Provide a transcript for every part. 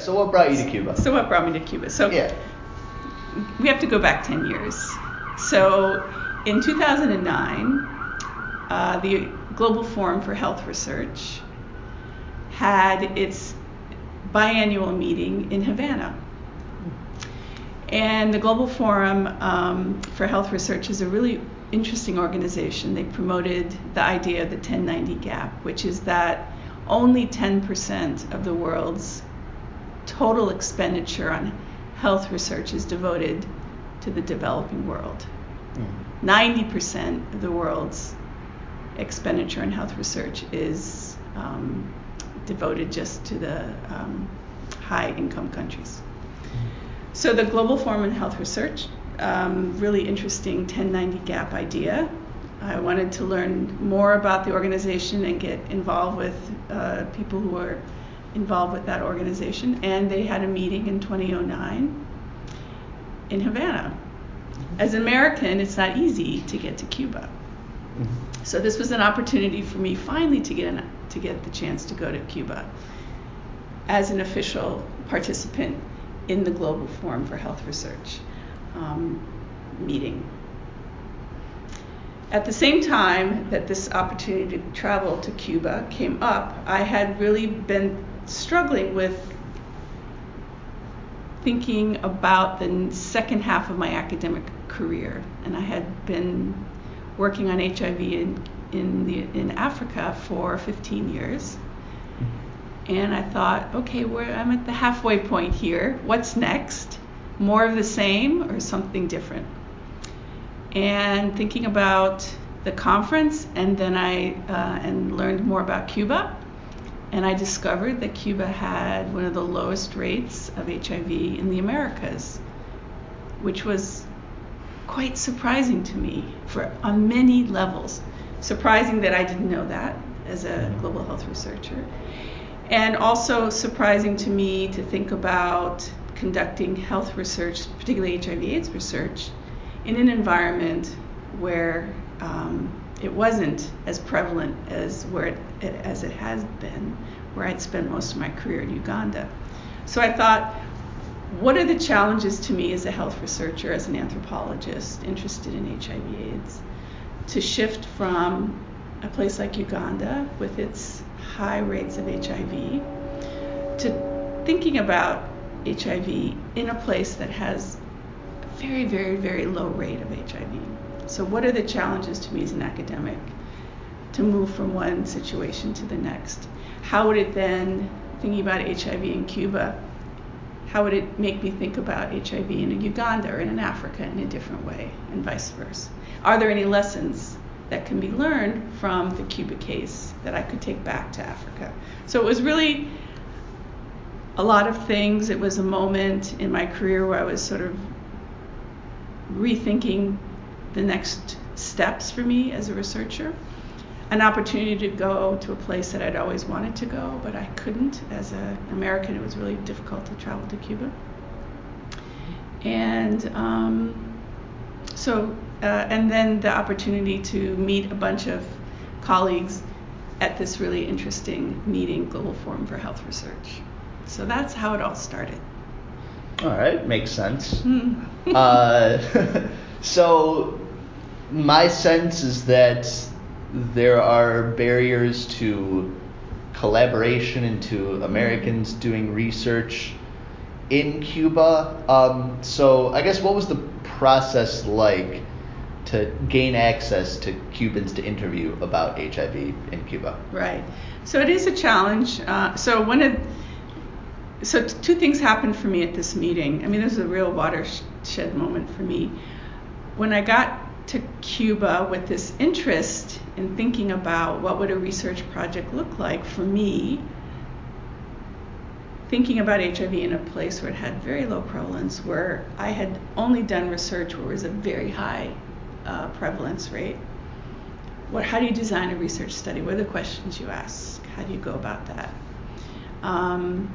So what brought you to Cuba? So what brought me to Cuba? So yeah. we have to go back 10 years. So in 2009, uh, the Global Forum for Health Research had its biannual meeting in Havana. And the Global Forum um, for Health Research is a really interesting organization. They promoted the idea of the 1090 gap, which is that only 10% of the world's total expenditure on health research is devoted to the developing world. Mm. 90% of the world's expenditure on health research is um, devoted just to the um, high income countries. So the Global Forum on Health Research, um, really interesting 1090 gap idea. I wanted to learn more about the organization and get involved with uh, people who are involved with that organization. And they had a meeting in 2009 in Havana. As an American, it's not easy to get to Cuba. Mm-hmm. So this was an opportunity for me finally to get an, to get the chance to go to Cuba as an official participant in the Global Forum for Health Research um, meeting. At the same time that this opportunity to travel to Cuba came up, I had really been struggling with thinking about the second half of my academic career, and I had been working on HIV in in, the, in Africa for 15 years. And I thought, okay, I'm at the halfway point here. What's next? More of the same or something different? And thinking about the conference, and then I uh, and learned more about Cuba, and I discovered that Cuba had one of the lowest rates of HIV in the Americas, which was quite surprising to me for on many levels. Surprising that I didn't know that as a global health researcher. And also surprising to me to think about conducting health research, particularly HIV AIDS research, in an environment where um, it wasn't as prevalent as where it, it, as it has been, where I'd spent most of my career in Uganda. So I thought, what are the challenges to me as a health researcher, as an anthropologist interested in HIV/AIDS, to shift from a place like Uganda with its high rates of HIV to thinking about HIV in a place that has a very, very, very low rate of HIV. So, what are the challenges to me as an academic to move from one situation to the next? How would it then, thinking about HIV in Cuba, how would it make me think about HIV in Uganda or in Africa in a different way, and vice versa? Are there any lessons that can be learned from the Cuba case that I could take back to Africa? So it was really a lot of things. It was a moment in my career where I was sort of rethinking the next steps for me as a researcher. An opportunity to go to a place that I'd always wanted to go, but I couldn't. As an American, it was really difficult to travel to Cuba. And um, so, uh, and then the opportunity to meet a bunch of colleagues at this really interesting meeting, Global Forum for Health Research. So that's how it all started. All right, makes sense. Mm. uh, so my sense is that there are barriers to collaboration and to Americans doing research in Cuba. Um, so I guess what was the process like to gain access to Cubans to interview about HIV in Cuba? Right. So it is a challenge. Uh, so one of so two things happened for me at this meeting. I mean, this was a real watershed moment for me. When I got to Cuba with this interest in thinking about what would a research project look like for me, thinking about HIV in a place where it had very low prevalence, where I had only done research where it was a very high uh, prevalence rate. What, how do you design a research study? What are the questions you ask? How do you go about that? Um,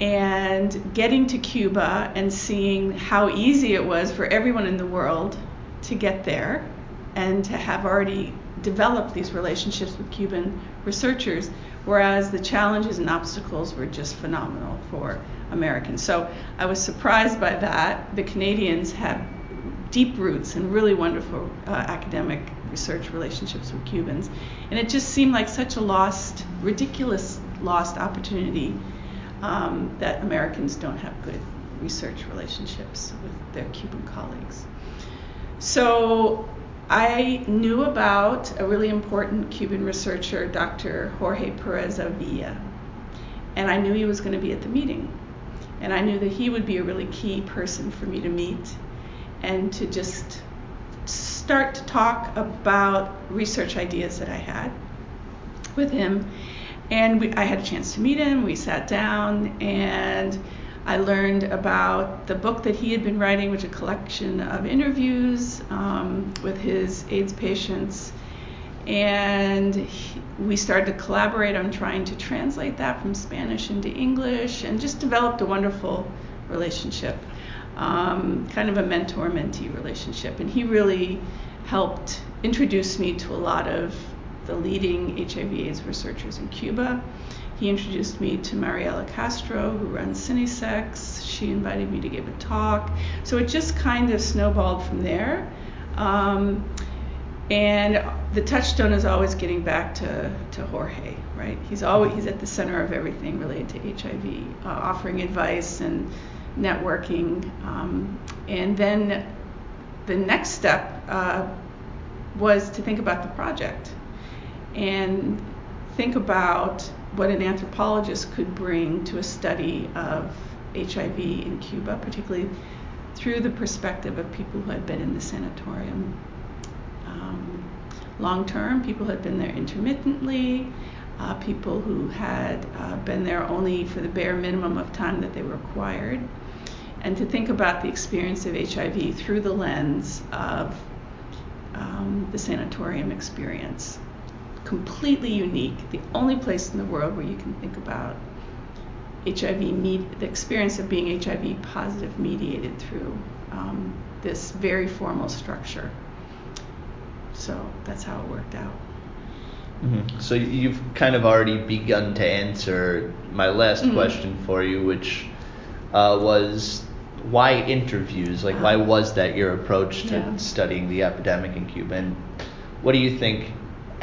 and getting to Cuba and seeing how easy it was for everyone in the world to get there and to have already developed these relationships with Cuban researchers, whereas the challenges and obstacles were just phenomenal for Americans. So I was surprised by that. The Canadians have deep roots and really wonderful uh, academic research relationships with Cubans. And it just seemed like such a lost, ridiculous lost opportunity um, that Americans don't have good research relationships with their Cuban colleagues. So I knew about a really important Cuban researcher, Dr. Jorge Perez Avila, and I knew he was going to be at the meeting. And I knew that he would be a really key person for me to meet and to just start to talk about research ideas that I had with him. And we, I had a chance to meet him. We sat down and I learned about the book that he had been writing, which is a collection of interviews um, with his AIDS patients. And he, we started to collaborate on trying to translate that from Spanish into English and just developed a wonderful relationship, um, kind of a mentor mentee relationship. And he really helped introduce me to a lot of the leading HIV/AIDS researchers in Cuba. He introduced me to Mariela Castro, who runs CENESEX. She invited me to give a talk. So it just kind of snowballed from there. Um, and the touchstone is always getting back to, to Jorge, right? He's always he's at the center of everything related to HIV, uh, offering advice and networking. Um, and then the next step uh, was to think about the project and think about what an anthropologist could bring to a study of HIV in Cuba, particularly through the perspective of people who had been in the sanatorium. Um, long term, people who had been there intermittently, uh, people who had uh, been there only for the bare minimum of time that they were required, and to think about the experience of HIV through the lens of um, the sanatorium experience completely unique, the only place in the world where you can think about HIV, med- the experience of being HIV positive mediated through um, this very formal structure. So that's how it worked out. Mm-hmm. So you've kind of already begun to answer my last mm-hmm. question for you, which uh, was why interviews? Like, why uh-huh. was that your approach to yeah. studying the epidemic in Cuba? And what do you think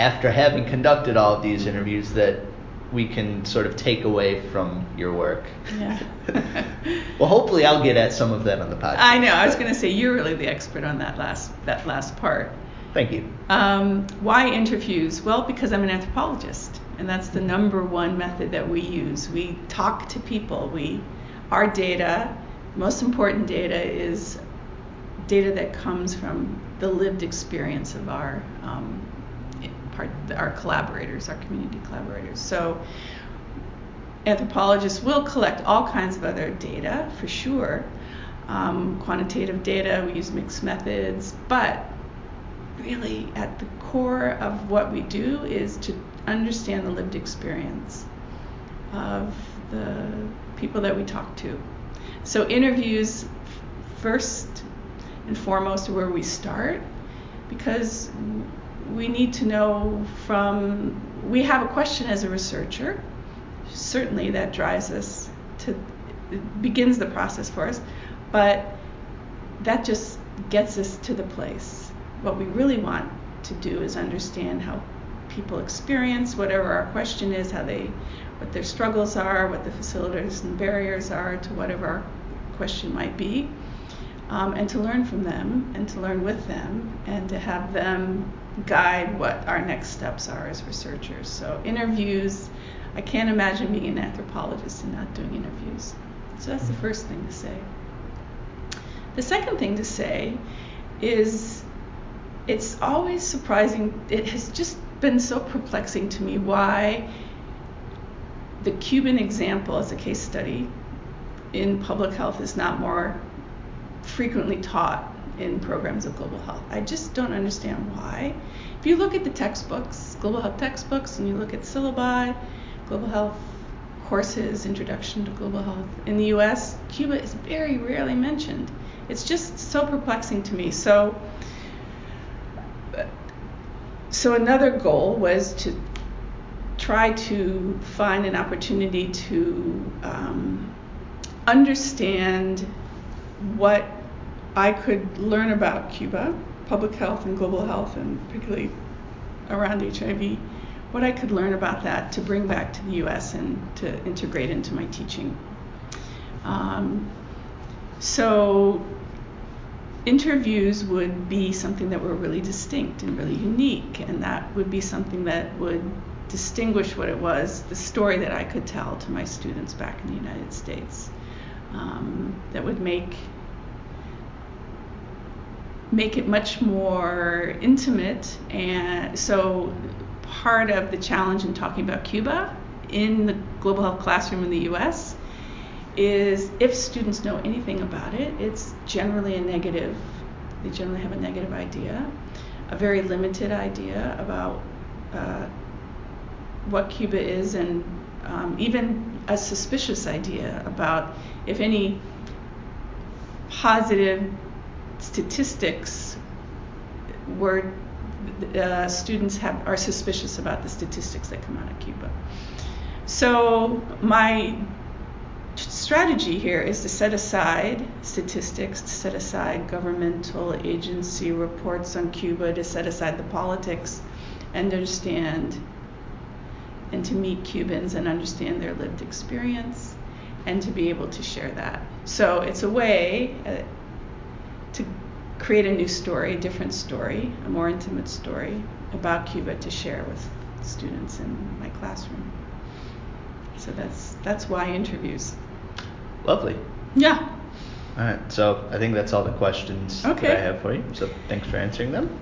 after having conducted all of these interviews that we can sort of take away from your work. Yeah. well, hopefully I'll get at some of that on the podcast. I know. I was going to say you're really the expert on that last that last part. Thank you. Um, why interviews? Well, because I'm an anthropologist, and that's the number one method that we use. We talk to people. We our data, most important data is data that comes from the lived experience of our um, part, our collaborators, our community collaborators. So anthropologists will collect all kinds of other data for sure, um, quantitative data, we use mixed methods, but really at the core of what we do is to understand the lived experience of the people that we talk to. So interviews first and foremost are where we start because we need to know from, we have a question as a researcher. Certainly that drives us to, begins the process for us, but that just gets us to the place. What we really want to do is understand how people experience whatever our question is, how they, what their struggles are, what the facilitators and barriers are to whatever our question might be, um, and to learn from them and to learn with them and to have them guide what our next steps are as researchers. So interviews, I can't imagine being an anthropologist and not doing interviews. So that's the first thing to say. The second thing to say is it's always surprising, it has just been so perplexing to me why the Cuban example as a case study in public health is not more frequently taught in programs of global health. I just don't understand why. If you look at the textbooks, global health textbooks, and you look at syllabi, global health courses, introduction to global health in the US, Cuba is very rarely mentioned. It's just so perplexing to me. So so another goal was to try to find an opportunity to um, understand what I could learn about Cuba, public health and global health, and particularly around HIV, what I could learn about that to bring back to the US and to integrate into my teaching. Um, so interviews would be something that were really distinct and really unique, and that would be something that would distinguish what it was, the story that I could tell to my students back in the United States, um, that would make make it much more intimate. And so, part of the challenge in talking about Cuba in the global health classroom in the U.S is if students know anything about it, it's generally a negative. They generally have a negative idea, a very limited idea about uh, what Cuba is, and um, even a suspicious idea about if any positive statistics were uh, students have are suspicious about the statistics that come out of Cuba. So my strategy here is to set aside statistics, to set aside governmental agency reports on Cuba, to set aside the politics, and understand and to meet Cubans and understand their lived experience and to be able to share that. So it's a way uh, create a new story, a different story, a more intimate story about Cuba to share with students in my classroom. So that's that's why interviews. Lovely. Yeah. All right. So I think that's all the questions okay. that I have for you. So thanks for answering them.